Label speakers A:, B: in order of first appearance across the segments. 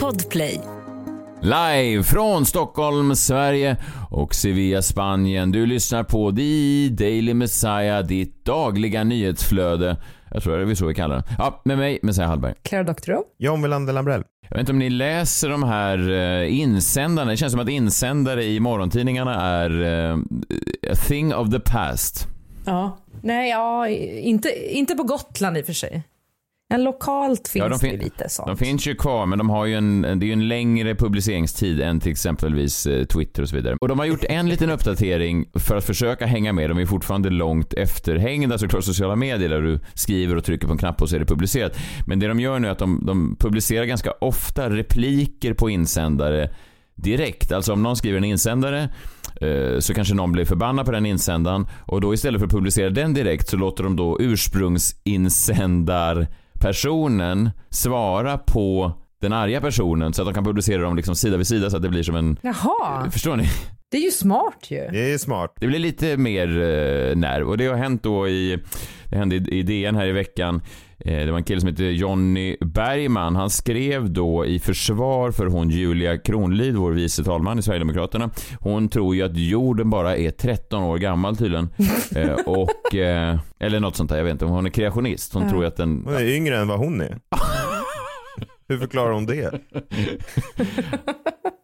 A: Podplay.
B: Live från Stockholm, Sverige och Sevilla, Spanien. Du lyssnar på The Daily Messiah, ditt dagliga nyhetsflöde. Jag tror det är så vi kallar den. Ja, med mig, Messiah Hallberg.
C: Clara Doktorow.
D: John Wilander Lambrell.
B: Jag vet inte om ni läser de här uh, insändarna. Det känns som att insändare i morgontidningarna är uh, a thing of the past.
C: Ja. Nej, ja, inte, inte på Gotland i och för sig. Men lokalt finns
B: Ja, de
C: det lite sånt.
B: De finns ju kvar, men de har ju en, det är ju en längre publiceringstid än till exempelvis eh, Twitter och så vidare. Och de har gjort en liten uppdatering för att försöka hänga med. De är fortfarande långt efterhängda såklart sociala medier där du skriver och trycker på en knapp och så är det publicerat. Men det de gör nu är att de, de publicerar ganska ofta repliker på insändare direkt. Alltså om någon skriver en insändare eh, så kanske någon blir förbannad på den insändaren och då istället för att publicera den direkt så låter de då ursprungsinsändar personen svara på den arga personen så att de kan publicera dem liksom sida vid sida så att det blir som en...
C: Jaha,
B: Förstår ni?
C: det är ju smart ju.
D: Det är smart.
B: Det blir lite mer eh, nerv och det har hänt då i, det hände i, i DN här i veckan. Eh, det var en kille som heter Jonny Bergman. Han skrev då i försvar för hon Julia Kronlid, vår vice talman i Sverigedemokraterna. Hon tror ju att jorden bara är 13 år gammal tydligen. Eh, och, eh, eller något sånt där, jag vet inte. Hon är kreationist. Hon
C: Ja.
B: tror ju att den...
D: Hon är yngre än vad hon är. Hur förklarar hon det?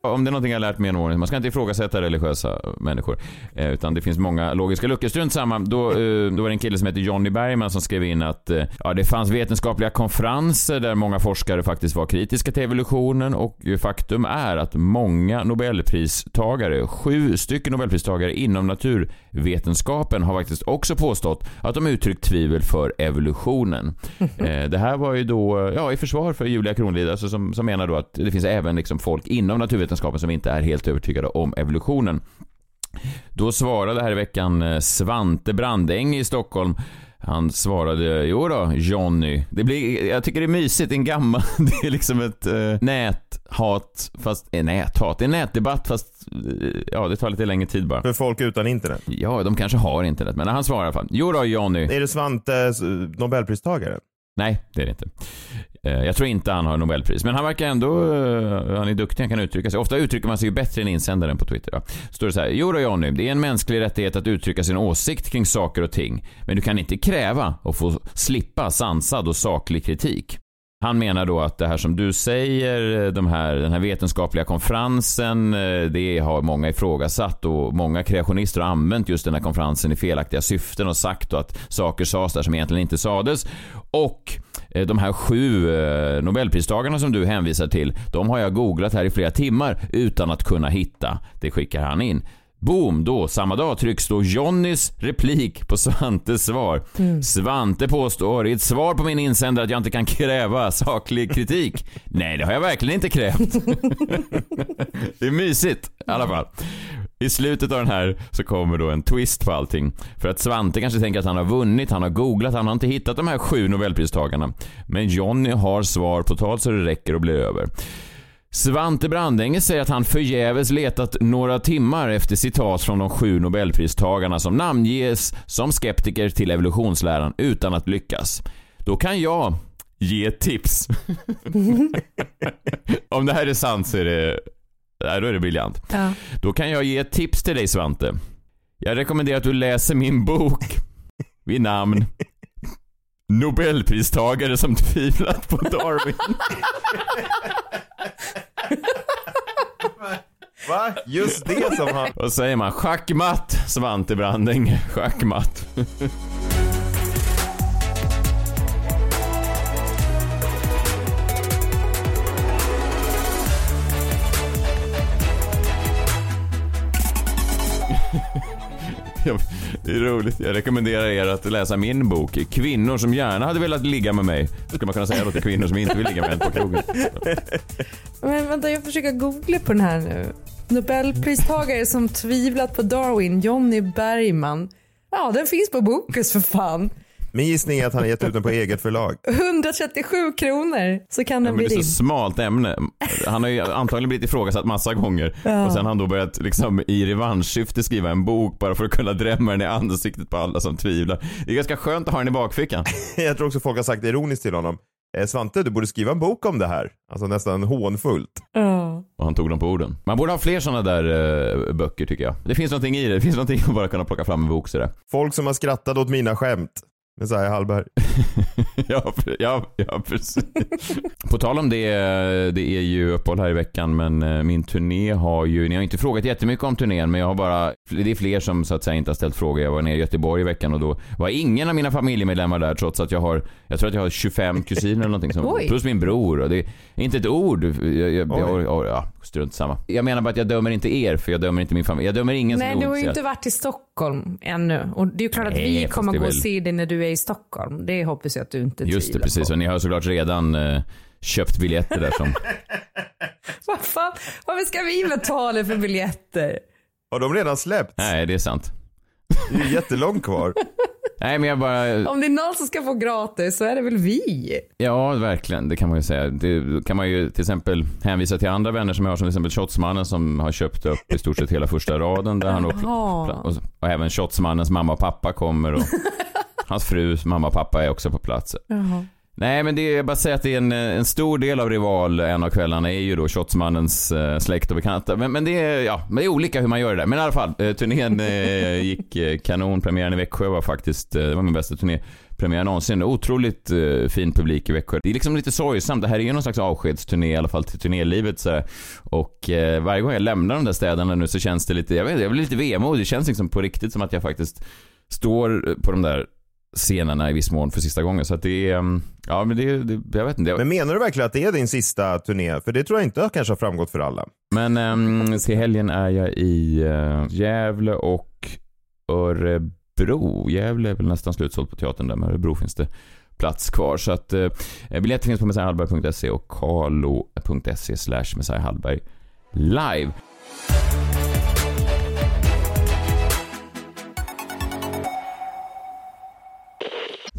B: Om det är någonting jag har lärt mig genom åren, man ska inte ifrågasätta religiösa människor. Eh, utan det finns många logiska luckor. Strunt samma. Då, eh, då var det en kille som heter Johnny Bergman som skrev in att eh, ja, det fanns vetenskapliga konferenser där många forskare faktiskt var kritiska till evolutionen och faktum är att många nobelpristagare, sju stycken nobelpristagare inom naturvetenskapen har faktiskt också påstått att de uttryckt tvivel för evolutionen. Det här var ju då ja, i försvar för Julia Kronlid alltså som, som menar då att det finns även liksom folk inom naturvetenskapen som inte är helt övertygade om evolutionen. Då svarade här i veckan eh, Svante Brandäng i Stockholm han svarade, jo då, Johnny. Det blir, jag tycker det är mysigt, en gammal, det är liksom ett eh, näthat, fast, eh, näthat, det är en nätdebatt fast, eh, ja det tar lite längre tid bara.
D: För folk utan internet.
B: Ja, de kanske har internet, men han svarar i alla fall. Jo då, Johnny.
D: Är det Svantes eh, nobelpristagare?
B: Nej, det är det inte. Eh, jag tror inte han har Nobelpris, men han verkar ändå, eh, han är duktig, han kan uttrycka sig. Ofta uttrycker man sig ju bättre än insändaren på Twitter. Då. Står det så här, jo då Johnny, det är en mänsklig rättighet att uttrycka sin åsikt kring saker och ting. Men du kan inte kräva att få slippa sansad och saklig kritik. Han menar då att det här som du säger, de här, den här vetenskapliga konferensen, eh, det har många ifrågasatt och många kreationister har använt just den här konferensen i felaktiga syften och sagt då att saker sades där som egentligen inte sades. Och eh, de här sju eh, nobelpristagarna som du hänvisar till, de har jag googlat här i flera timmar utan att kunna hitta. Det skickar han in. Boom! Då, samma dag trycks då Johnnys replik på Svantes svar. Svante påstår i ett svar på min insändare att jag inte kan kräva saklig kritik. Nej, det har jag verkligen inte krävt. det är mysigt i alla fall. I slutet av den här så kommer då en twist på allting. För att Svante kanske tänker att han har vunnit, han har googlat, han har inte hittat de här sju nobelpristagarna. Men Johnny har svar på tal så det räcker och blir över. Svante Brandänge säger att han förgäves letat några timmar efter citat från de sju nobelpristagarna som namnges som skeptiker till evolutionsläran utan att lyckas. Då kan jag ge ett tips. Om det här är sant så är det, nej, då är det briljant.
C: Ja.
B: Då kan jag ge ett tips till dig Svante. Jag rekommenderar att du läser min bok vid namn Nobelpristagare som tvivlat på Darwin.
D: Va? Just det som han...
B: Vad säger man? Schackmatt, Svante Branding. Schackmatt. Det är roligt. Jag rekommenderar er att läsa min bok Kvinnor som gärna hade velat ligga med mig. Skulle man kunna säga då till kvinnor som inte vill ligga med en på krogen.
C: Men vänta, jag försöker googla på den här nu. Nobelpristagare som tvivlat på Darwin, Johnny Bergman. Ja, den finns på Bokus för fan.
D: Min gissning är att han har gett ut den på eget förlag.
C: 137 kronor så kan den
B: Men
C: bli
B: det är
C: din.
B: så smalt ämne. Han har ju antagligen blivit ifrågasatt massa gånger.
C: Ja.
B: Och sen har han då börjat liksom i revanschsyfte skriva en bok bara för att kunna drämma den i ansiktet på alla som tvivlar. Det är ganska skönt att ha den i bakfickan.
D: Jag tror också folk har sagt ironiskt till honom. eh, Svante du borde skriva en bok om det här. Alltså nästan hånfullt.
C: Ja.
B: Och han tog dem på orden. Man borde ha fler sådana där eh, böcker tycker jag. Det finns någonting i det. Det finns någonting att bara kunna plocka fram en bok sådär.
D: Folk som har skrattat åt mina skämt. Messiah Hallberg.
B: ja, ja, ja, precis. På tal om det, det är ju uppehåll här i veckan men eh, min turné har ju, ni har inte frågat jättemycket om turnén men jag har bara, det är fler som så att säga inte har ställt frågor. Jag var nere i Göteborg i veckan och då var ingen av mina familjemedlemmar där trots att jag har, jag tror att jag har 25 kusiner eller någonting som,
C: Oj.
B: plus min bror och det är inte ett ord. Jag, jag, jag, jag, ja, strunt samma. Jag menar bara att jag dömer inte er för jag dömer inte min familj. Jag dömer ingen
C: Nej,
B: som
C: du
B: är
C: har ju inte varit i Stockholm ännu. Och det är ju klart att
B: Nej,
C: vi
B: fast
C: kommer gå och se dig när du är i Stockholm. Det hoppas jag att du inte
B: Just det,
C: tvivlar
B: precis.
C: på.
B: Och ni har såklart redan eh, köpt biljetter där som
C: Vad fan, varför ska vi betala för biljetter?
D: Har de redan släppt?
B: Nej, det är sant.
D: Det är jättelångt kvar.
B: Nej, men jag bara...
C: Om det är någon som ska få gratis så är det väl vi?
B: Ja, verkligen. Det kan man ju säga. Det kan man ju till exempel hänvisa till andra vänner som jag har, som till exempel Shotsmannen som har köpt upp i stort sett hela första raden där han
C: Jaha.
B: och, och även Shotsmannens mamma och pappa kommer och hans frus mamma och pappa är också på plats.
C: Jaha.
B: Nej, men det är jag bara säga att det är en, en stor del av Rival en av kvällarna är ju då Shotsmannens eh, släkt och bekanta. Men, men det är, ja, men det är olika hur man gör det där. Men i alla fall, eh, turnén eh, gick eh, kanon. Premiären i Växjö var faktiskt, eh, det var min bästa turné premiär någonsin. Otroligt eh, fin publik i Växjö. Det är liksom lite sorgsamt. Det här är ju någon slags avskedsturné i alla fall till turnélivet så här. Och varje gång jag lämnar de där städerna nu så känns det lite, jag vet inte, jag blir lite vemodig. Det känns liksom på riktigt som att jag faktiskt står på de där scenerna i viss mån för sista gången. Så att det är, mm, ja men det, det jag vet inte.
D: Men menar du verkligen att det är din sista turné? För det tror jag inte kanske har framgått för alla.
B: Men um, till helgen är jag i uh, Gävle och Örebro. Gävle är väl nästan slutsålt på teatern där, men Örebro finns det plats kvar. Så att uh, biljetter finns på messiahallberg.se och carlo.se slash messiahallberg live.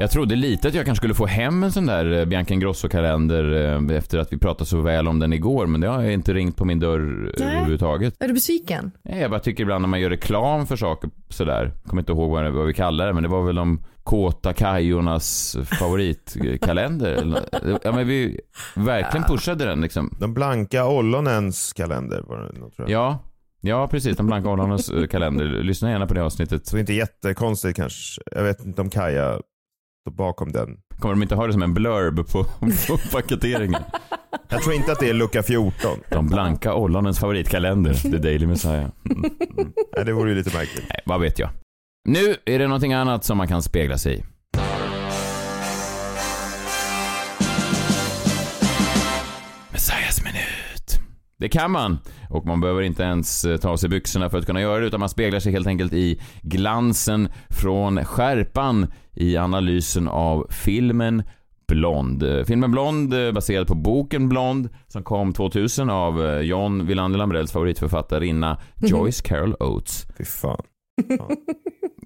B: Jag trodde lite att jag kanske skulle få hem en sån där eh, Bianca Ingrosso-kalender eh, efter att vi pratade så väl om den igår, men det har inte ringt på min dörr
C: Nej.
B: överhuvudtaget.
C: Är du besviken?
B: Nej, jag bara tycker ibland när man gör reklam för saker sådär, kommer inte ihåg vad, det- vad vi kallar det, men det var väl de kåta Kajornas favoritkalender. ja, men vi verkligen pushade den liksom.
D: De blanka ollonens kalender var det tror jag.
B: Ja, ja precis, den blanka eh, kalender. Lyssna gärna på det avsnittet.
D: Så inte jättekonstigt kanske. Jag vet inte om Kaja står bakom den.
B: Kommer de inte ha det som en blurb på, på paketeringen?
D: Jag tror inte att det är lucka 14.
B: De blanka ollonens favoritkalender, The Daily Messiah. Mm. Mm.
D: Nej, det vore ju lite märkligt.
B: Nej, vad vet jag. Nu är det någonting annat som man kan spegla sig i. Det kan man. Och man behöver inte ens eh, ta av sig byxorna för att kunna göra det, utan man speglar sig helt enkelt i glansen från skärpan i analysen av filmen Blond. Eh, Filmen Blond eh, baserad på boken Blond som kom 2000 av John Wilander Lambrells favoritförfattarinna Joyce Carol Oates.
D: Fy fan.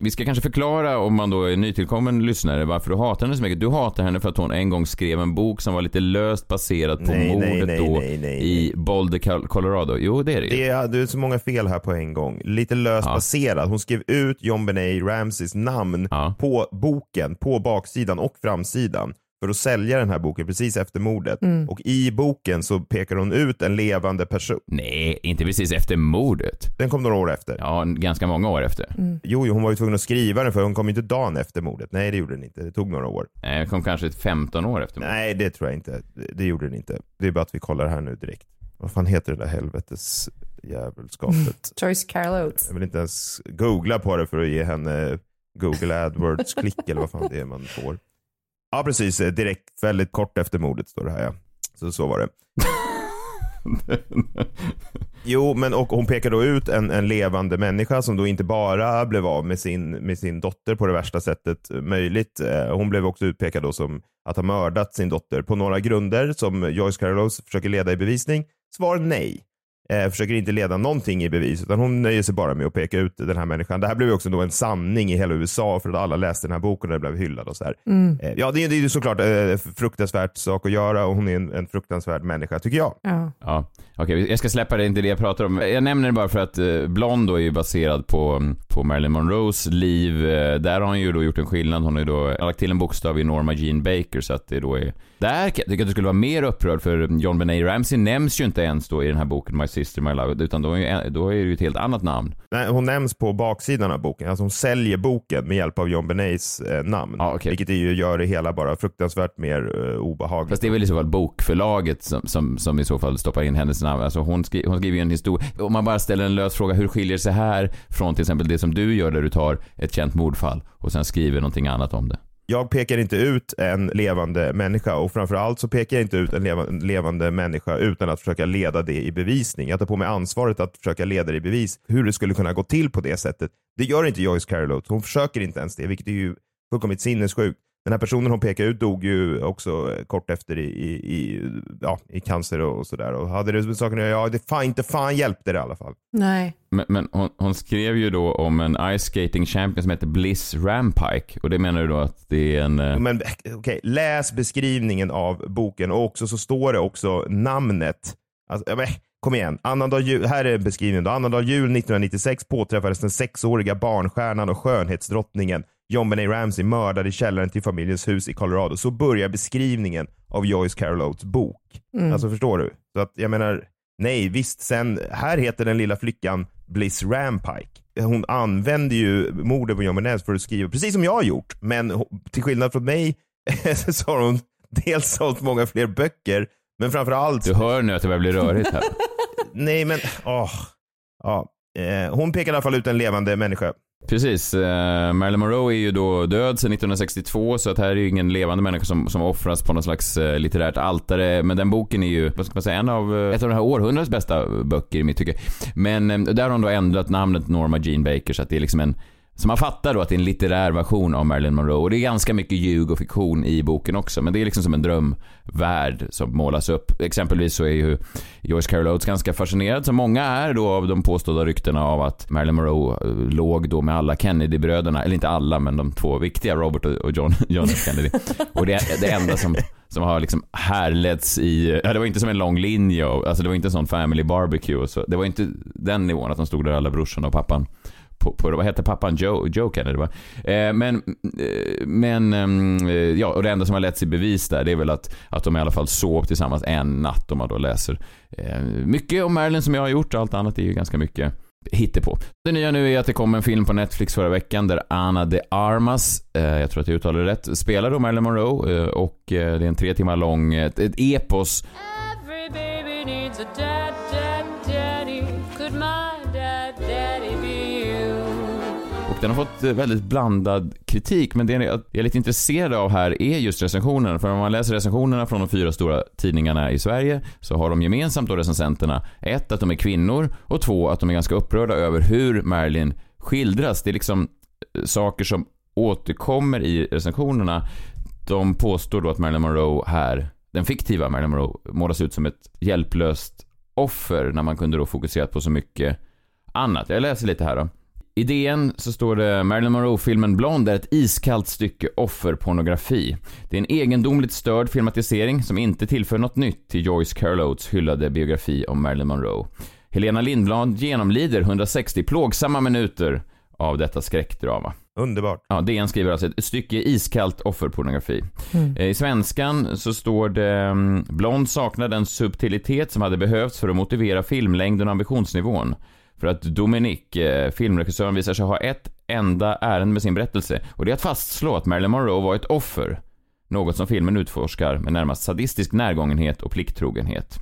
B: Vi ska kanske förklara om man då är nytillkommen lyssnare varför du hatar henne så mycket. Du hatar henne för att hon en gång skrev en bok som var lite löst baserad på
D: Nej,
B: mordet
D: nej,
B: då
D: nej,
B: i Boulder, Col- Colorado. Jo, det är det ju.
D: Det är, det är så många fel här på en gång. Lite löst
B: Ja.
D: baserad. Hon skrev ut John Benet Ramseys namn
B: Ja.
D: på boken, på baksidan och framsidan för att sälja den här boken precis efter mordet. Och i boken så pekar hon ut en levande person.
B: Nej, inte precis efter mordet.
D: Den kom några år efter.
B: Ja, ganska många år efter.
D: Jo, jo, hon var ju tvungen att skriva den för hon kom inte dagen efter mordet. Nej, det gjorde den inte. Det tog några år.
B: Nej, det kom kanske 15 år efter mordet.
D: Nej, det tror jag inte. Det, gjorde den inte. Det är bara att vi kollar här nu direkt. Vad fan heter det där helvetes djävulskapet?
C: Joyce Carol Oates.
D: Jag vill inte ens googla på det för att ge henne Google AdWords-klick eller vad fan det är man får. Ja, precis. Direkt, väldigt kort efter mordet står det här ja. Så så var det. Jo, men och hon pekar då ut en, en levande människa som då inte bara blev av med sin, med sin dotter på det värsta sättet möjligt. Eh, hon blev också utpekad då som att ha mördat sin dotter på några grunder som Joyce Carolus försöker leda i bevisning. Svar nej eh, försöker inte leda någonting i bevis utan hon nöjer sig bara med att peka ut den här människan. Det här blev också då en sanning i hela USA för att alla läste den här boken och den blev hyllad och så här.
C: Mm.
D: Eh, ja, det, är- det är ju såklart eh, fruktansvärt sak att göra och hon är en, en fruktansvärd människa tycker jag.
C: Ja.
B: Ja, okej, jag ska släppa det, inte det jag pratar om. Jag nämner det bara för att eh, Blond då är ju baserad på, på Marilyn Monroes liv. Eh, där har hon ju då gjort en skillnad. Hon har ju då lagt till en bokstav i Norma Jean Baker så att det då är... Där kan jag tycka att du skulle vara mer upprörd för John Benet Ramsey nämns ju inte ens då i den här boken My Sister My Love utan då är, då är det ju ett helt annat namn.
D: Nej, hon nämns på baksidan av boken, alltså hon säljer boken med hjälp av John Benets eh, namn.
B: Ja, okej.
D: Vilket ju gör det hela bara fruktansvärt mer eh, obehagligt.
B: Fast det är väl i så fall bokförlaget som, som, som i så fall stoppar in hennes namn. Alltså hon, skri, hon skriver ju en historia. Om man bara ställer en lös fråga, hur skiljer sig här från till exempel det som du gör där du tar ett känt mordfall och sen skriver någonting annat om det?
D: Jag pekar inte ut en levande människa och framförallt så pekar jag inte ut en levande människa utan att försöka leda det i bevisning. Jag tar på mig ansvaret att försöka leda det i bevis hur det skulle kunna gå till på det sättet. Det gör inte Joyce Carol Oates. Hon försöker inte ens det, vilket är ju fullkomligt sinnessjukt. Den här personen hon pekar ut dog ju också eh, kort efter i, i, i, ja, i cancer och, sådär. Och hade det med saken att göra, ja, det fan, inte fan hjälpte det i alla fall.
C: Nej.
B: Men, men hon, hon skrev ju då om en ice skating champion som heter Bliss Rampike och det menar du då att det är en... eh,
D: Men okej, läs beskrivningen av boken och också så står det också namnet. Alltså, ja, men, kom igen, annandag jul, här är beskrivningen då. Annandag jul 1996 påträffades den sexåriga barnstjärnan och skönhetsdrottningen John Benet Ramsey mördad i källaren till familjens hus i Colorado. Så börjar beskrivningen av Joyce Carol Oates bok. Alltså förstår du? Så att jag menar, nej visst, sen, här heter den lilla flickan Bliss Rampike. Hon använder ju mordet på John Benet för att skriva, precis som jag har gjort, men till skillnad från mig så har hon dels sålt många fler böcker, men framförallt,
B: Du hör nu att det börjar bli rörigt här.
D: nej men, åh. Ja, eh, hon pekar i alla fall ut en levande människa.
B: Precis. Eh, Marilyn Monroe är ju då död sedan 1962 så att här är ju ingen levande människa som, som offras på någon slags eh, litterärt altare. Men den boken är ju, vad ska man säga, en av, eh, ett av det här århundradets bästa böcker i mitt tycke. Men där har hon då ändrat namnet Norma Jean Baker så att det är liksom en så man fattar då att det är en litterär version av Marilyn Monroe och det är ganska mycket ljug och fiktion i boken också men det är liksom som en drömvärld som målas upp. Exempelvis så är ju Joyce Carol Oates ganska fascinerad som många är då av de påstådda ryktena av att Marilyn Monroe eh, låg då med alla Kennedy-bröderna, eller inte alla men de två viktiga, Robert och- John, John F Kennedy. Och det är det enda som som har liksom härletts i, ja det var inte som en lång linje, alltså det var inte en sån family barbecue och så. Det var inte den nivån att de stod där alla brorsorna och pappan på, på vad hette pappan? Joe, Joe Kennedy va? Eh, men, eh, men eh, ja, och det enda som har letts i bevis där det är väl att, att de i alla fall sov tillsammans en natt om man då läser eh, mycket om Marilyn som jag har gjort, allt annat är ju ganska mycket hittepå. Det nya nu är att det kom en film på Netflix förra veckan där Ana de Armas, eh, jag tror att jag uttalar det rätt, spelar då Marilyn Monroe eh, och eh, det är en tre timmar lång, eh, ett, ett epos
E: Every baby needs a dad,
B: den har fått eh, väldigt blandad kritik, men det jag är lite intresserad av här är just recensionerna. För om man läser recensionerna från de fyra stora tidningarna i Sverige så har de gemensamt då recensenterna ett, att de är kvinnor och två, att de är ganska upprörda över hur Marilyn skildras. Det är liksom eh, saker som återkommer i recensionerna. De påstår då att Marilyn Monroe här, den fiktiva Marilyn Monroe, målas ut som ett hjälplöst offer när man kunde då fokusera på så mycket annat. Jag läser lite här då. I DN så står det Marilyn Monroe-filmen Blond är ett iskallt stycke offerpornografi. Det är en egendomligt störd filmatisering som inte tillför något nytt till Joyce Carol Oates hyllade biografi om Marilyn Monroe. Helena Lindblad genomlider 160 plågsamma minuter av detta skräckdrama.
D: Underbart.
B: Ja, DN skriver alltså ett stycke iskallt offerpornografi. Eh, I svenskan så står det mm, Blond saknar den subtilitet som hade behövts för att motivera filmlängden och ambitionsnivån. För att Dominic, eh, filmregissören, visar sig ha ett enda ärende med sin berättelse och det är att fastslå att Marilyn Monroe var ett offer. Något som filmen utforskar med närmast sadistisk närgångenhet och plikttrogenhet.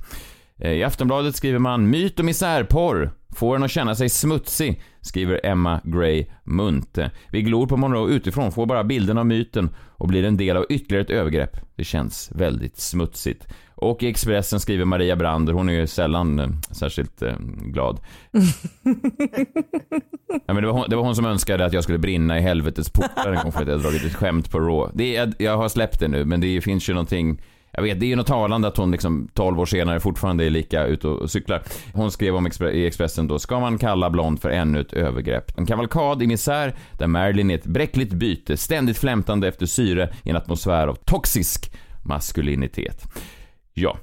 B: Eh, I Aftonbladet skriver man myt och misärporr Får en att känna sig smutsig, skriver Emma Gray Munthe. Vi glor på Monroe utifrån, får bara bilden av myten och blir en del av ytterligare ett övergrepp. Det känns väldigt smutsigt. Och i Expressen skriver Maria Brander, hon är ju sällan eh, särskilt eh, glad. ja, men det, var hon, det var hon som önskade att jag skulle brinna i helvetets portar en gång för att jag dragit ett skämt på rå. Det är, jag har släppt det nu, men det finns ju någonting jag vet, det är ju något talande att hon liksom 12 år senare fortfarande är lika ute och cyklar. Hon skrev om Expre i Expressen då, ska man kalla blond för ännu ett övergrepp? En kavalkad i misär där Marilyn är ett bräckligt byte, ständigt flämtande efter syre i en atmosfär av toxisk maskulinitet. Ja,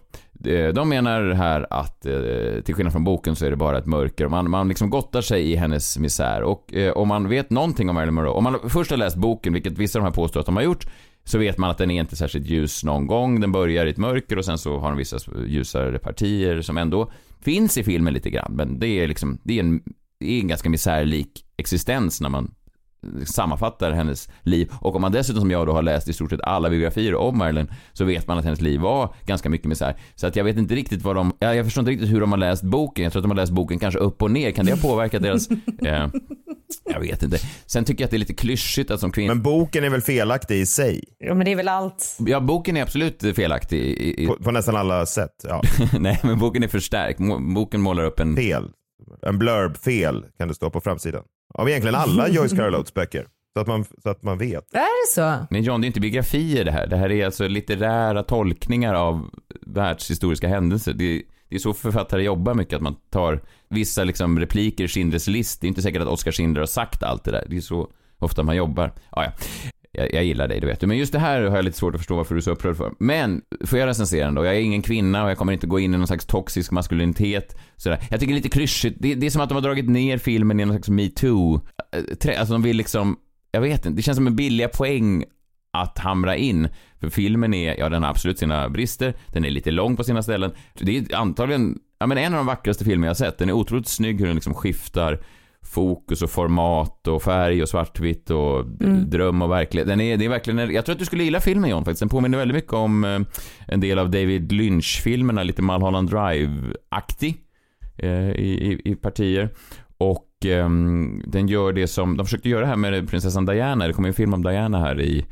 B: de menar här att eh, till skillnad från boken så är det bara ett mörker. Man, man liksom gottar sig i hennes misär. Och eh, om man vet någonting om Marilyn Monroe, om man först har läst boken, vilket vissa av de här påstår att de har gjort, så vet man att den är inte särskilt ljus någon gång. Den börjar i ett mörker och sen så har den vissa ljusare partier som ändå finns i filmen lite grann. Men det är liksom, det är en, det är en ganska misärlik existens när man sammanfattar hennes liv. Och om man dessutom som jag då har läst i stort sett alla biografier om Marilyn så vet man att hennes liv var ganska mycket misär. Så att jag vet inte riktigt vad de, jag förstår inte riktigt hur de har läst boken. Jag tror att de har läst boken kanske upp och ner. Kan det ha påverkat deras, eh, jag vet inte. Sen tycker jag att det är lite klyschigt att som kvinna...
D: Men boken är väl felaktig i sig?
C: Ja men det är väl allt.
B: Ja, boken är absolut felaktig. I, i...
D: På, på nästan alla sätt, ja.
B: Nej, men boken är förstärkt. Boken målar upp en...
D: Fel. En blurb fel kan det stå på framsidan. Av egentligen alla Joyce Carol Oates böcker. Så att, man, så att man vet.
C: Är det så?
B: Men John, det är inte biografier det här. Det här är alltså litterära tolkningar av världshistoriska händelser. Det, det är så författare jobbar mycket, att man tar vissa liksom repliker i Schindler's list. Det är inte säkert att Oskar Schindler har sagt allt det där. Det är så ofta man jobbar. Ja, ja. Jag, jag, gillar dig, det vet du. Men just det här har jag lite svårt att förstå varför du är så upprörd för. Men, får jag recensera den då? Jag är ingen kvinna och jag kommer inte gå in i någon slags toxisk maskulinitet. Sådär. Jag tycker det är lite klyschigt. Det, det är som att de har dragit ner filmen i någon slags metoo. Eh, alltså de vill liksom, jag vet inte, det känns som en billiga poäng att hamra in. För filmen är, ja den har absolut sina brister, den är lite lång på sina ställen. Det är antagligen, ja men en av de vackraste filmer jag sett. Den är otroligt snygg hur den liksom skiftar fokus och format och färg och svartvitt och mm. dröm och verklighet. Den är, det är verkligen, jag tror att du skulle gilla filmen John faktiskt. Den påminner väldigt mycket om eh, en del av David Lynch-filmerna, lite Mulholland Drive-aktig eh, i, i, i partier. Och um, den gör det som, de försökte göra här med prinsessan Diana, det kom en film om Diana här i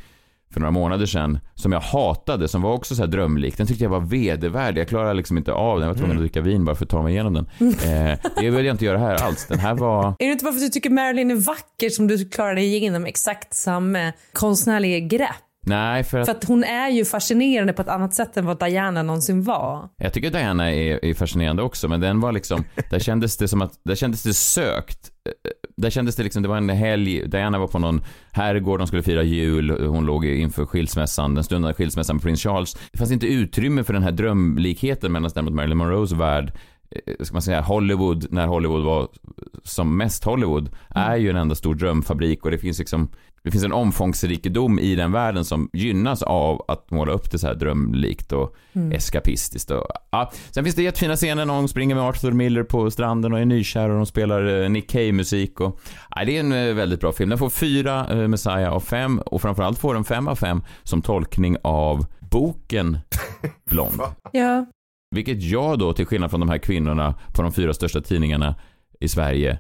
B: för några månader sedan som jag hatade, som var också så här drömlik. Den tyckte jag var vedervärdig. Jag klarade liksom inte av den. Jag var tvungen att dricka vin bara för att ta mig igenom den. Eh, det vill jag inte göra här alls. Den här var...
C: Är det inte bara för att du tycker Marilyn är vacker som du klarar dig igenom exakt samma konstnärliga grepp?
B: Nej, för att...
C: För att hon är ju fascinerande på ett annat sätt än vad Diana någonsin var.
B: Jag tycker Diana är, är fascinerande också, men den var liksom, där kändes det som att, där kändes det sökt. Där kändes det liksom, det var en helg, Diana var på någon herrgård, de skulle fira jul, hon låg inför skilsmässan, den stundande skilsmässan med prins Charles. Det fanns inte utrymme för den här drömlikheten medan däremot Marilyn Monroes värld eh, ska man säga, Hollywood, när Hollywood var som mest Hollywood, är ju en enda stor drömfabrik och det finns liksom det finns en omfångsrikedom i den världen som gynnas av att måla upp det så här drömlikt och mm. eskapistiskt. Och, ja. Sen finns det jättefina scener när hon springer med Arthur Miller på stranden och är nykär och de spelar eh, Nick Cave-musik. Och, ja, det är en eh, väldigt bra film. Den får fyra eh, Messiah av fem och framförallt får den fem av fem som tolkning av boken Blond.
C: ja.
B: Vilket jag då, till skillnad från de här kvinnorna på de fyra största tidningarna i Sverige,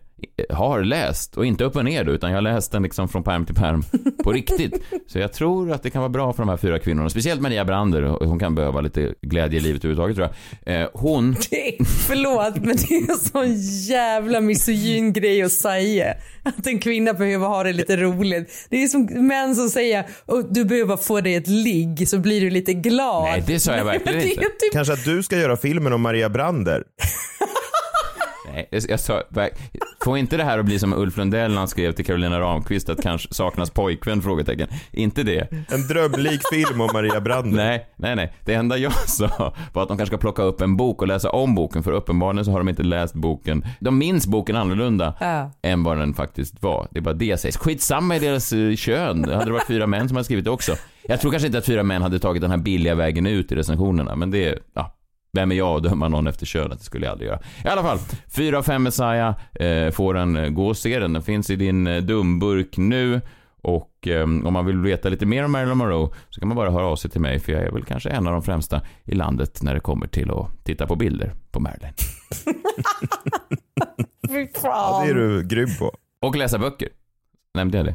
B: har läst och inte upp och ner då, utan jag har läst den liksom från perm till perm på riktigt. Så jag tror att det kan vara bra för de här fyra kvinnorna, speciellt Maria Brander. Hon kan behöva lite glädje i livet överhuvudtaget tror jag. Eh, hon...
C: Det, förlåt, men det är en sån jävla misogyn grej att säga. Att en kvinna behöver ha det lite roligt. Det är som män som säger att du behöver få dig ett ligg så blir du lite glad.
B: Nej, det sa jag verkligen inte.
D: Typ... Kanske att du ska göra filmen om Maria Brander.
B: Nej, jag sa, få inte det här att bli som Ulf Lundell när han skrev till Carolina Ramqvist att kanske saknas pojkvän? Frågetecken. Inte det.
D: En drömlik film om Maria Brander.
B: Nej, nej, nej. Det enda jag sa var att de kanske ska plocka upp en bok och läsa om boken för uppenbarligen så har de inte läst boken. De minns boken annorlunda ja. än vad den faktiskt var. Det är bara det jag säger. Skitsamma i deras uh, kön. Det hade varit fyra män som hade skrivit det också. Jag tror kanske inte att fyra män hade tagit den här billiga vägen ut i recensionerna, men det, ja, vem är jag att döma någon efter könet? Det skulle jag aldrig göra. I alla fall, 4 av 5 Messiah. Eh, får den, eh, gå och se den. Den finns i din eh, dumburk nu. Och eh, om man vill veta lite mer om Marilyn Monroe så kan man bara höra av sig till mig för jag är väl kanske en av de främsta i landet när det kommer till att titta på bilder på Marilyn.
C: Fy
D: Ja, det är du grym på.
B: Och läsa böcker. Nämnde jag det?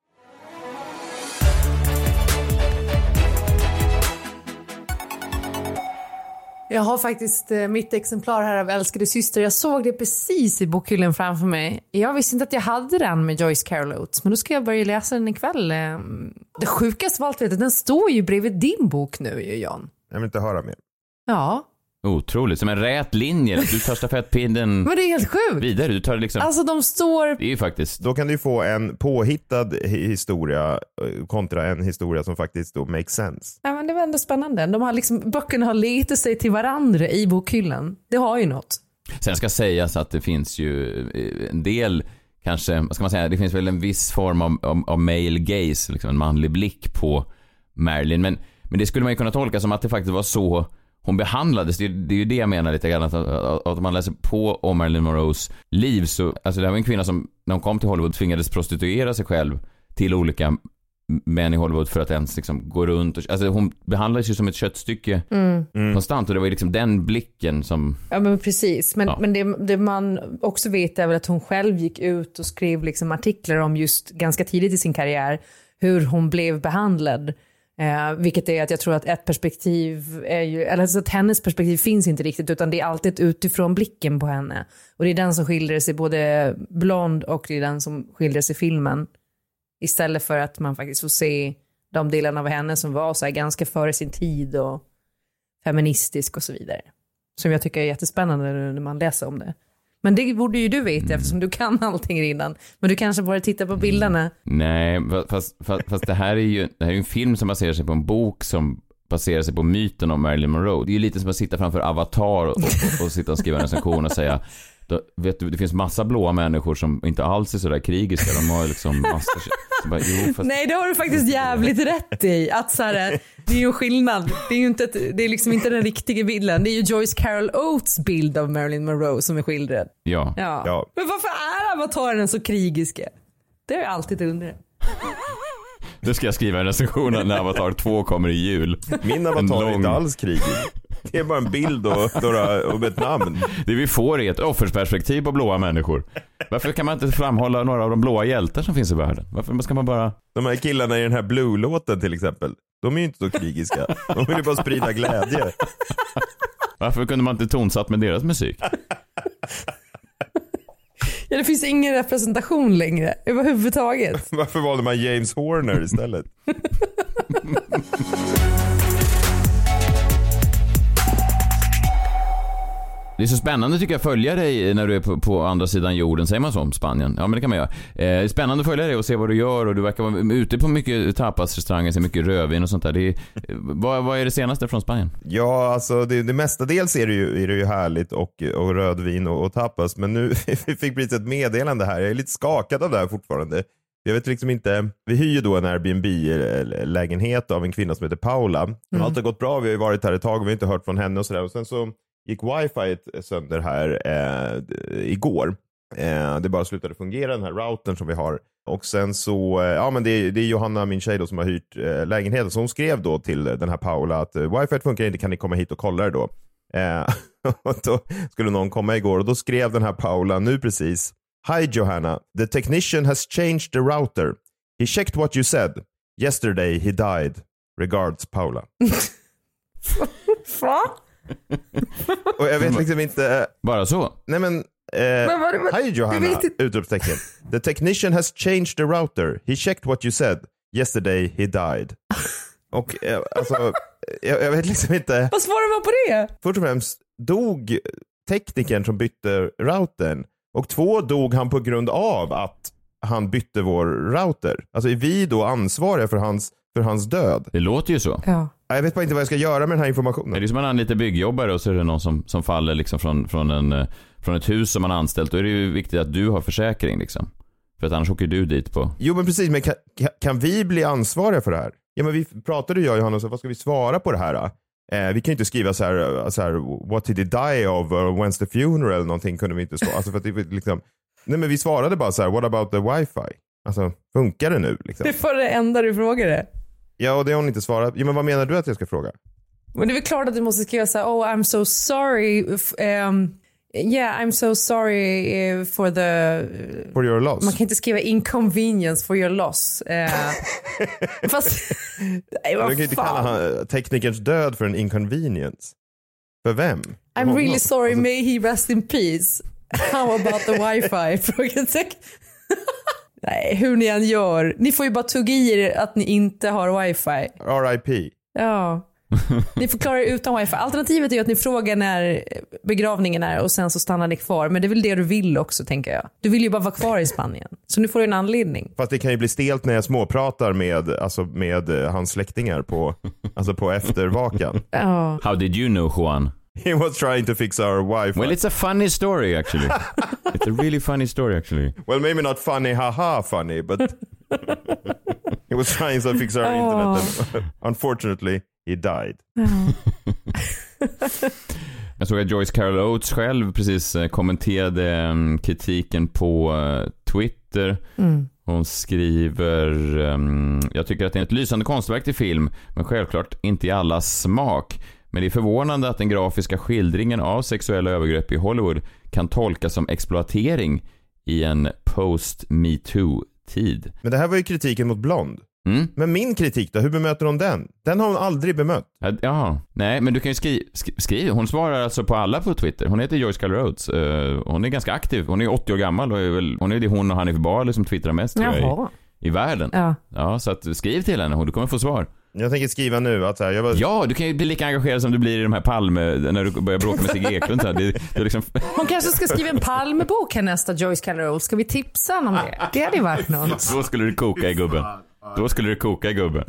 C: Jag har faktiskt eh, mitt exemplar här av Älskade syster. Jag såg det precis i bokhyllan framför mig. Jag visste inte att jag hade den med Joyce Carol Oates, men då ska jag börja läsa den ikväll. Eh, Det sjukaste av allt vet jag, den står ju bredvid din bok nu ju John.
D: Jag vill inte höra mer.
C: Ja,
B: Otroligt. Som en rät linje. Du tar stafettpinnen
C: men det är helt sjukt.
B: vidare. Du tar liksom...
C: Alltså de står...
B: Det är ju faktiskt...
D: Då kan du ju få en påhittad hi- historia eh, kontra en historia som faktiskt då makes sense.
C: Ja, men det var ändå spännande. De har liksom, böckerna har letat sig till varandra i bokhyllan. Det har ju något.
B: Sen ska sägas att det finns ju eh, en del, kanske, vad ska man säga, det finns väl en viss form av, av, av male gaze, liksom en manlig blick på Marilyn. Men, men det skulle man ju kunna tolka som att det faktiskt var så hon behandlades. Det, är- det är ju det jag menar lite grann, att, att, att man läser på om Marilyn Monroes liv så, alltså det här var en kvinna som när hon kom till Hollywood tvingades prostituera sig själv till olika män i Hollywood för att ens liksom gå runt och, alltså hon behandlades ju som ett köttstycke konstant och det var ju liksom den blicken som
C: Ja men precis. Men,
B: Ja.
C: men det, det man också vet är väl att hon själv gick ut och skrev liksom artiklar om just ganska tidigt i sin karriär hur hon blev behandlad. Eh, vilket är att jag tror att ett perspektiv är ju, eller alltså att hennes perspektiv finns inte riktigt utan det är alltid utifrån blicken på henne. Och det är den som skildrar sig både blond och det är den som skildras i filmen. Istället för att man faktiskt får se de delarna av henne som var så här ganska före sin tid och feministisk och så vidare. Som jag tycker är jättespännande när man läser om det. Men det borde ju du veta eftersom du kan allting redan. Men du kanske bara tittar på bilderna.
B: Nej, fa- fast, fast, fast det här är ju det här är en film som baserar sig på en bok som baserar sig på myten om Marilyn Monroe. Det är ju lite som att sitta framför Avatar och, och, och sitta och skriva en recension och säga då, vet du, det finns massa blåa människor som inte alls är sådär krigiska. De har liksom. Så bara, jo, fast,
C: Nej, det har du faktiskt jävligt rätt i. Att så här, det är ju en skillnad. Det är ju inte, ett, det är liksom inte den riktiga bilden. Det är ju Joyce Carol Oates bild av Marilyn Monroe som är skildrad.
B: ja.
C: Ja.
D: Ja.
C: Men varför är avataren så krigiska? Det har jag alltid undrat.
B: Nu ska jag skriva en recension när Avatar 2 kommer i jul.
D: Min avatar är inte alls krigisk. Det är bara en bild och, några, och ett namn.
B: Det vi får är ett offersperspektiv på blåa människor. Varför kan man inte framhålla några av de blåa hjältar som finns i världen? Varför ska man bara...
D: De här killarna i den här Blue-låten till exempel. De är ju inte så krigiska. De vill ju bara sprida glädje.
B: Varför kunde man inte tonsatt med deras musik?
C: Ja, det finns ingen representation längre överhuvudtaget.
D: Varför valde man James Horner istället?
B: Det är så spännande tycker jag att följa dig när du är på, på andra sidan jorden, säger man så om Spanien? Ja men det kan man göra. Eh, det är spännande att följa dig och se vad du gör och du verkar vara ute på mycket tapasrestauranger, se mycket rövin och sånt där. Det är, eh, vad, vad är det senaste från Spanien?
D: Ja, alltså det, det mestadels är det ju, är det ju härligt och, och rödvin och, och tapas. Men nu vi fick precis ett meddelande här. Jag är lite skakad av det här fortfarande. Jag vet liksom inte. Vi hyr ju då en Airbnb-lägenhet av en kvinna som heter Paula. Mm. Allt har gått bra. Vi har ju varit här ett tag och vi har inte hört från henne och sådär. Och sen så gick wifi eh, sönder här eh, igår. Eh, det bara slutade fungera den här routern som vi har. Och sen så, eh, ja men det, är- det är Johanna, min tjej då, som har hyrt eh, lägenheten. Så hon skrev då till den här Paula att eh, wifi funkar inte, kan ni komma hit och kolla det då? Eh, och då skulle någon komma igår och då skrev den här Paula nu precis. Hi Johanna, the technician has changed the router. He checked what you said. Yesterday he died. Regards Paula.
C: Va?
D: Och jag vet liksom inte,
B: Bara så?
D: nej men Eh, Hi
C: jag
D: Johanna! Utropstecken. The technician has changed the router. He checked what you said. Yesterday he died. Och eh, alltså, jag, jag vet liksom inte.
C: Vad svarar man på det?
D: Först och främst dog teknikern som bytte routern. Och två dog han på grund av att han bytte vår router. Alltså är vi då ansvariga för hans för hans död.
B: Det låter ju så.
C: Ja.
D: Jag vet bara inte vad jag ska göra med den här informationen.
B: Det är som man anlitar byggjobbare och så är det någon som, som faller liksom från, från, en, eh, från ett hus som man har anställt. Då är det ju viktigt att du har försäkring liksom. För att annars åker du dit på...
D: Jo men precis, men kan, kan- vi bli ansvariga för det här? Ja men vi pratade ju jag och Johanna, så vad ska vi svara på det här? då? Eh, vi kan ju inte skriva så här, eh, så här what did he die of or when's the funeral eller någonting kunde vi inte stå. Alltså för att det liksom, nej men vi svarade bara så här, what about the wifi? Alltså funkar det nu liksom?
C: Det var det enda du frågade.
D: Ja och det har hon inte svarat. Ja men vad menar du att jag ska fråga?
C: Men det är väl klart att du måste skriva så här, oh I'm so sorry. If, um, yeah I'm so sorry eh, for the...
D: For your loss?
C: Man kan inte skriva inconvenience for your loss. Eh, fast... Nej
D: Du
C: vad
D: kan ju inte kalla han, teknikerns död för en inconvenience. För vem?
C: I'm
D: honom?
C: really sorry,
D: Alltså,
C: may he rest in peace. How about the wifi? Frågetecken. Nej, hur ni än gör. Ni får ju bara tugga i er att ni inte har wifi.
D: RIP.
C: Ja. Ni får klara er utan wifi. Alternativet är ju att ni frågar när begravningen är och sen så stannar ni kvar. Men det är väl det du vill också tänker jag. Du vill ju bara vara kvar i Spanien. Så nu får du en anledning.
D: Fast det kan ju bli stelt när jag småpratar med, alltså med eh, hans släktingar på, alltså på eftervakan.
C: Ja.
B: How did you know Juan?
D: He was trying to fix our wifi.
B: Well it's a funny story actually. it's a really funny story actually.
D: Well, maybe not funny, haha funny, but he was trying to fix our
C: Oh.
D: internet. And unfortunately, he died.
B: Jag såg att Joyce Carol Oates själv precis eh, kommenterade mm, kritiken på eh, Twitter.
C: Mm.
B: Hon skriver, ehm, jag tycker att det är ett lysande konstverk till film, men självklart inte i allas smak. Men det är förvånande att den grafiska skildringen av sexuella övergrepp i Hollywood kan tolkas som exploatering i en post-metoo-tid.
D: Men det här var ju kritiken mot Blond.
B: Mm?
D: Men min kritik då, hur bemöter hon den? Den har hon aldrig bemött.
B: Ja, Jaha. Nej, men du kan ju skriva, skriv. Hon svarar alltså på alla på Twitter. Hon heter Joyce Carol Oates. Eh, hon är ganska aktiv. Hon är 80 år gammal och är väl, hon är det hon och Hanif Bali som twittrar mest tror jag,
C: Jaha.
B: i, i världen.
C: Ja.
B: Ja, så att skriv till henne du kommer få svar.
D: Jag tänker skriva nu att här, jag var...
B: Ja, du kan ju bli lika engagerad som du blir i de här Palme, när du börjar bråka med Sigge Eklund. Så här. Det, det är liksom,
C: Hon kanske ska skriva en Palmebok här nästa Joyce Carol. Ska vi tipsa honom om det? Det hade ju varit något.
B: då skulle det koka i gubben. Då skulle det koka i gubben.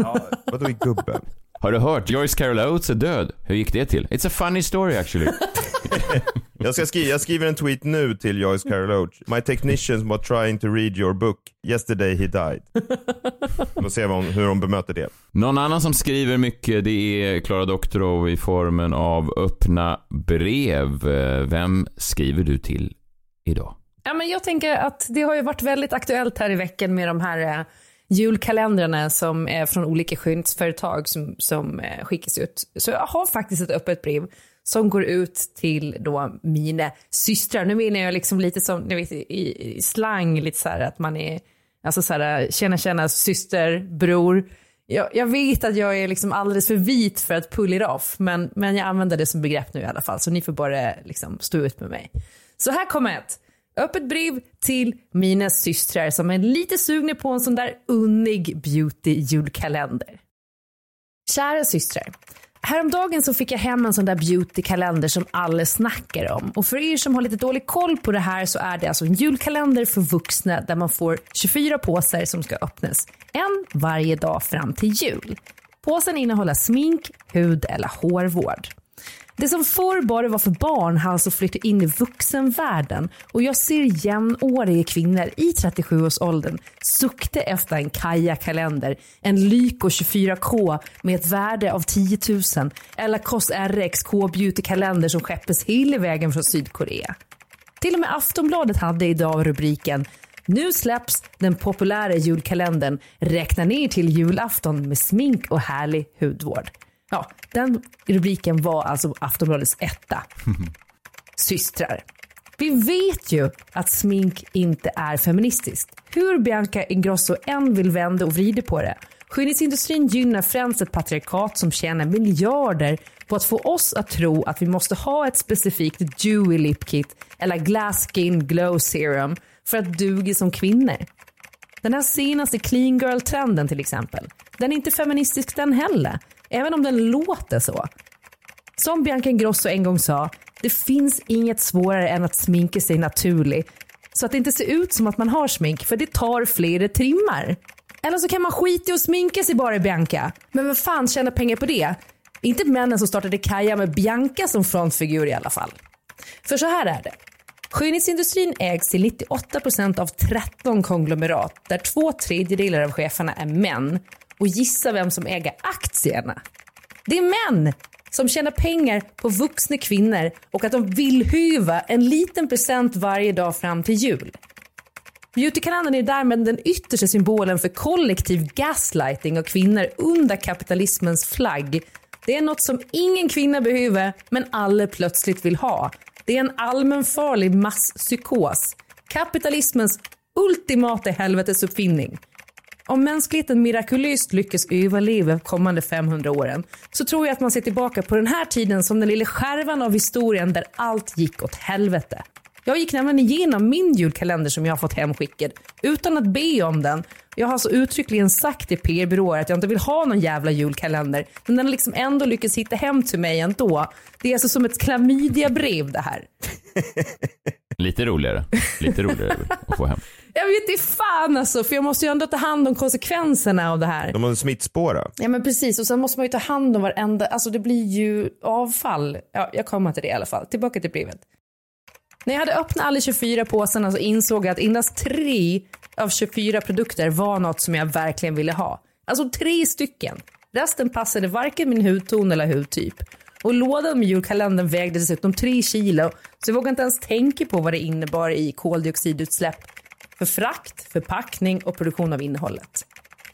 D: Vadå i gubben?
B: Har du hört? Joyce Carol Oates är död. Hur gick det till? It's a funny story actually.
D: Jag, ska skriva, jag skriver en tweet nu till Joyce Carol Oates. My technicians were trying to read your book. Yesterday he died. Då ser vi om- hur de bemöter det.
B: Någon annan som skriver mycket det är Klara Doktorov i formen av öppna brev. Vem skriver du till idag?
C: Ja, men jag tänker att det har ju varit väldigt aktuellt här i veckan med de här eh, julkalendrarna som är från olika skönhetsföretag som, som eh, skickas ut. Så jag har faktiskt ett öppet brev som går ut till då mina systrar. Nu menar jag liksom lite som, ni vet i, i slang, lite så här att man är, alltså så här tjena tjena syster, bror. Jag, jag vet att jag är liksom alldeles för vit för att pull it off, men, men jag använder det som begrepp nu i alla fall, så ni får bara liksom stå ut med mig. Så här kommer ett. Öppet brev till mina systrar som är lite sugna på en sån där unnig beauty julkalender. Kära systrar. Häromdagen så fick jag hem en sån där beautykalender som alla snackar om. Och för er som har lite dålig koll på det här så är det alltså en julkalender för vuxna där man får 24 påsar som ska öppnas. En varje dag fram till jul. Påsen innehåller smink, hud eller hårvård. Det som förr bara var för barn har alltså flyttat in i vuxenvärlden och jag ser jämnåriga kvinnor i 37-årsåldern sukta efter en Kaja-kalender, en Lyko 24K med ett värde av 10 000 eller Kos RX K-beauty-kalender som skeppas hela vägen från Sydkorea. Till och med Aftonbladet hade idag rubriken nu släpps den populära julkalendern Räkna ner till julafton med smink och härlig hudvård. Ja, den rubriken var alltså Aftonbladets etta. Systrar. Vi vet ju att smink inte är feministiskt. Hur Bianca Ingrosso än vill vända och vrida på det. Skönhetsindustrin gynnar främst ett patriarkat som tjänar miljarder på att få oss att tro att vi måste ha ett specifikt dewy lip kit eller glass skin glow serum för att duga som kvinnor. Den här senaste clean girl-trenden till exempel, den är inte feministisk den heller, även om den låter så. Som Bianca Ingrosso en gång sa, det finns inget svårare än att sminka sig naturligt så att det inte ser ut som att man har smink för det tar flera timmar. Eller så kan man skita i att sminka sig bara Bianca. Men vem fan tjänar pengar på det? Inte männen som startade Kaja med Bianca som frontfigur i alla fall. För så här är det. Skönhetsindustrin ägs till 98% av 13 konglomerat där två tredjedelar av cheferna är män. Och gissa vem som äger aktierna? Det är män som tjänar pengar på vuxna kvinnor och att de vill hyva en liten present varje dag fram till jul. Beautykalendern är därmed den yttersta symbolen för kollektiv gaslighting av kvinnor under kapitalismens flagg. Det är något som ingen kvinna behöver men alla plötsligt vill ha. Det är en allmänfarlig masspsykos. Kapitalismens ultimata helvetesuppfinning. Om mänskligheten mirakulöst lyckas överleva kommande 500 åren så tror jag att man ser tillbaka på den här tiden som den lilla skärvan av historien där allt gick åt helvete. Jag gick nämligen igenom min julkalender som jag har fått hemskickad utan att be om den. Jag har så uttryckligen sagt till PR-byråer att jag inte vill ha någon jävla julkalender. Men den har liksom ändå lyckats hitta hem till mig ändå. Det är alltså som ett klamydiabrev det här.
B: Lite roligare. Lite roligare att få hem.
C: Jag vet inte fan alltså, för jag måste ju ändå ta hand om konsekvenserna av det här.
D: De måste smittspåra.
C: Ja men precis och sen måste man ju ta hand om varenda, alltså det blir ju avfall. Ja, jag kommer till det i alla fall. Tillbaka till brevet. När jag hade öppnat alla 24 påsarna så insåg jag att endast tre av 24 produkter var något som jag verkligen ville ha. Alltså tre stycken. Resten passade varken min hudton eller hudtyp. Och lådan med julkalendern vägde dessutom 3 kilo så jag vågade inte ens tänka på vad det innebar i koldioxidutsläpp för frakt, förpackning och produktion av innehållet.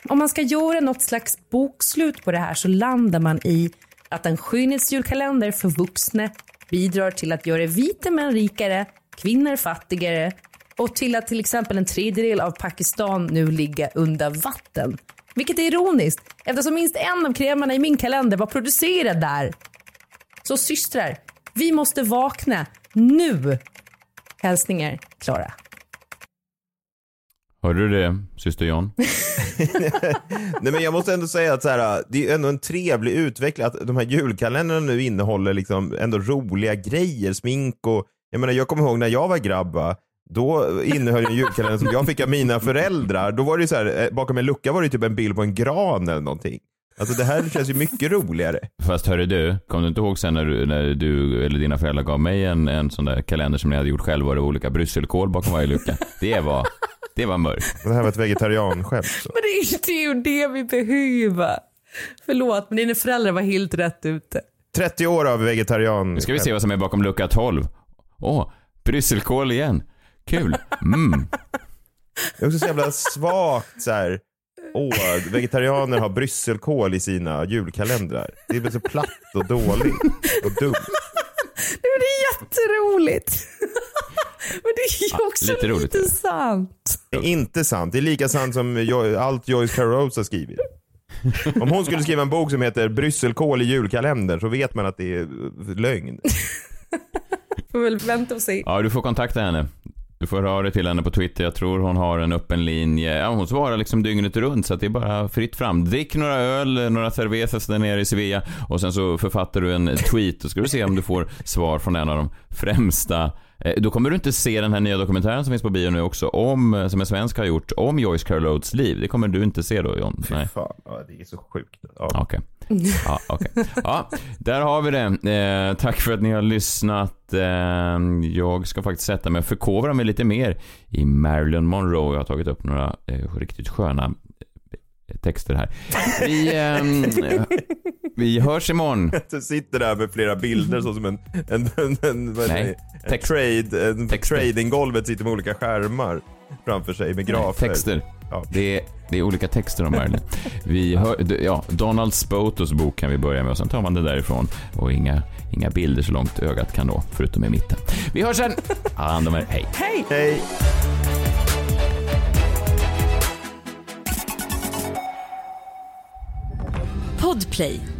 C: Om man ska göra något slags bokslut på det här så landar man i att en skönhetsjulkalender för vuxna bidrar till att göra vita män rikare, kvinnor fattigare och till att till exempel en tredjedel av Pakistan nu ligger under vatten. Vilket är ironiskt eftersom minst en av kremerna i min kalender var producerad där. Så systrar, vi måste vakna nu. Hälsningar Klara.
B: Hörde du det, syster John?
D: Nej men jag måste ändå säga att så här, det är ändå en trevlig utveckling att de här julkalendrarna nu innehåller liksom ändå roliga grejer, smink och jag menar jag kommer ihåg när jag var grabb va, då innehöll en julkalender som jag fick av mina föräldrar, då var det så här, eh, bakom en lucka var det typ en bild på en gran eller någonting. Alltså det här känns ju mycket roligare.
B: Fast hörru du, kom du inte ihåg sen när du, när du eller dina föräldrar gav mig en, en sån där kalender som ni hade gjort själva och det var olika brysselkål bakom varje lucka? Det var, det var mörkt.
D: Det här var ett vegetarianskämt.
C: Men det är ju- det är ju det vi behöver. Förlåt men dina föräldrar var helt rätt ute.
D: 30 år av vegetarian.
B: Nu ska vi se vad som är bakom lucka 12. Åh, brysselkål igen. Kul. Mm.
D: Det är också så jävla svagt så här. Åh, vegetarianer har brysselkål i sina julkalendrar. Det är så platt och dåligt och dumt.
C: Det är jätteroligt. Men det är ju
B: Ja,
C: också
B: lite roligt det.
C: sant.
D: Det är inte sant. Det är lika sant som jo- allt Joyce Carol har skrivit. Om hon skulle skriva en bok som heter Brysselkål i julkalendern så vet man att det är lögn.
C: Får väl vänta och se.
B: Ja, du får kontakta henne. Du får höra det till henne på Twitter. Jag tror hon har en öppen linje. Ja, hon svarar liksom dygnet runt så att det är bara fritt fram. Drick några öl, några cervezas där nere i Sevilla och sen så författar du en tweet och ska du se om du får svar från en av de främsta Eh, Då kommer du inte se den här nya dokumentären som finns på bio nu också, om, eh, som en svensk har gjort, om Joyce Carol Oates liv. Det kommer du inte se då John? Nej.
D: Fan, ja, det är så sjukt. Ja.
B: Okej. Ja, okej. Ja, där har vi det. Eh, tack för att ni har lyssnat. Eh, jag ska faktiskt sätta mig och förkovra mig lite mer i Marilyn Monroe. Jag har tagit upp några eh, riktigt sköna eh, texter här. Vi, ehm, vi hörs imorgon.
D: Du sitter där med flera bilder så som en, en, en, en,
B: Nej,
D: en
B: text.
D: trade, en tradinggolvet sitter med olika skärmar framför sig med grafer.
B: Texter.
D: Ja.
B: Det är, det är olika texter om Marilyn. Vi hör, ja, Donald Spotos bok kan vi börja med och sen tar man det därifrån. Och inga, inga bilder så långt ögat kan nå, förutom i mitten. Vi hörs sen! Ha hand om er, hej!
C: Hej!
D: Hej!
A: Podplay,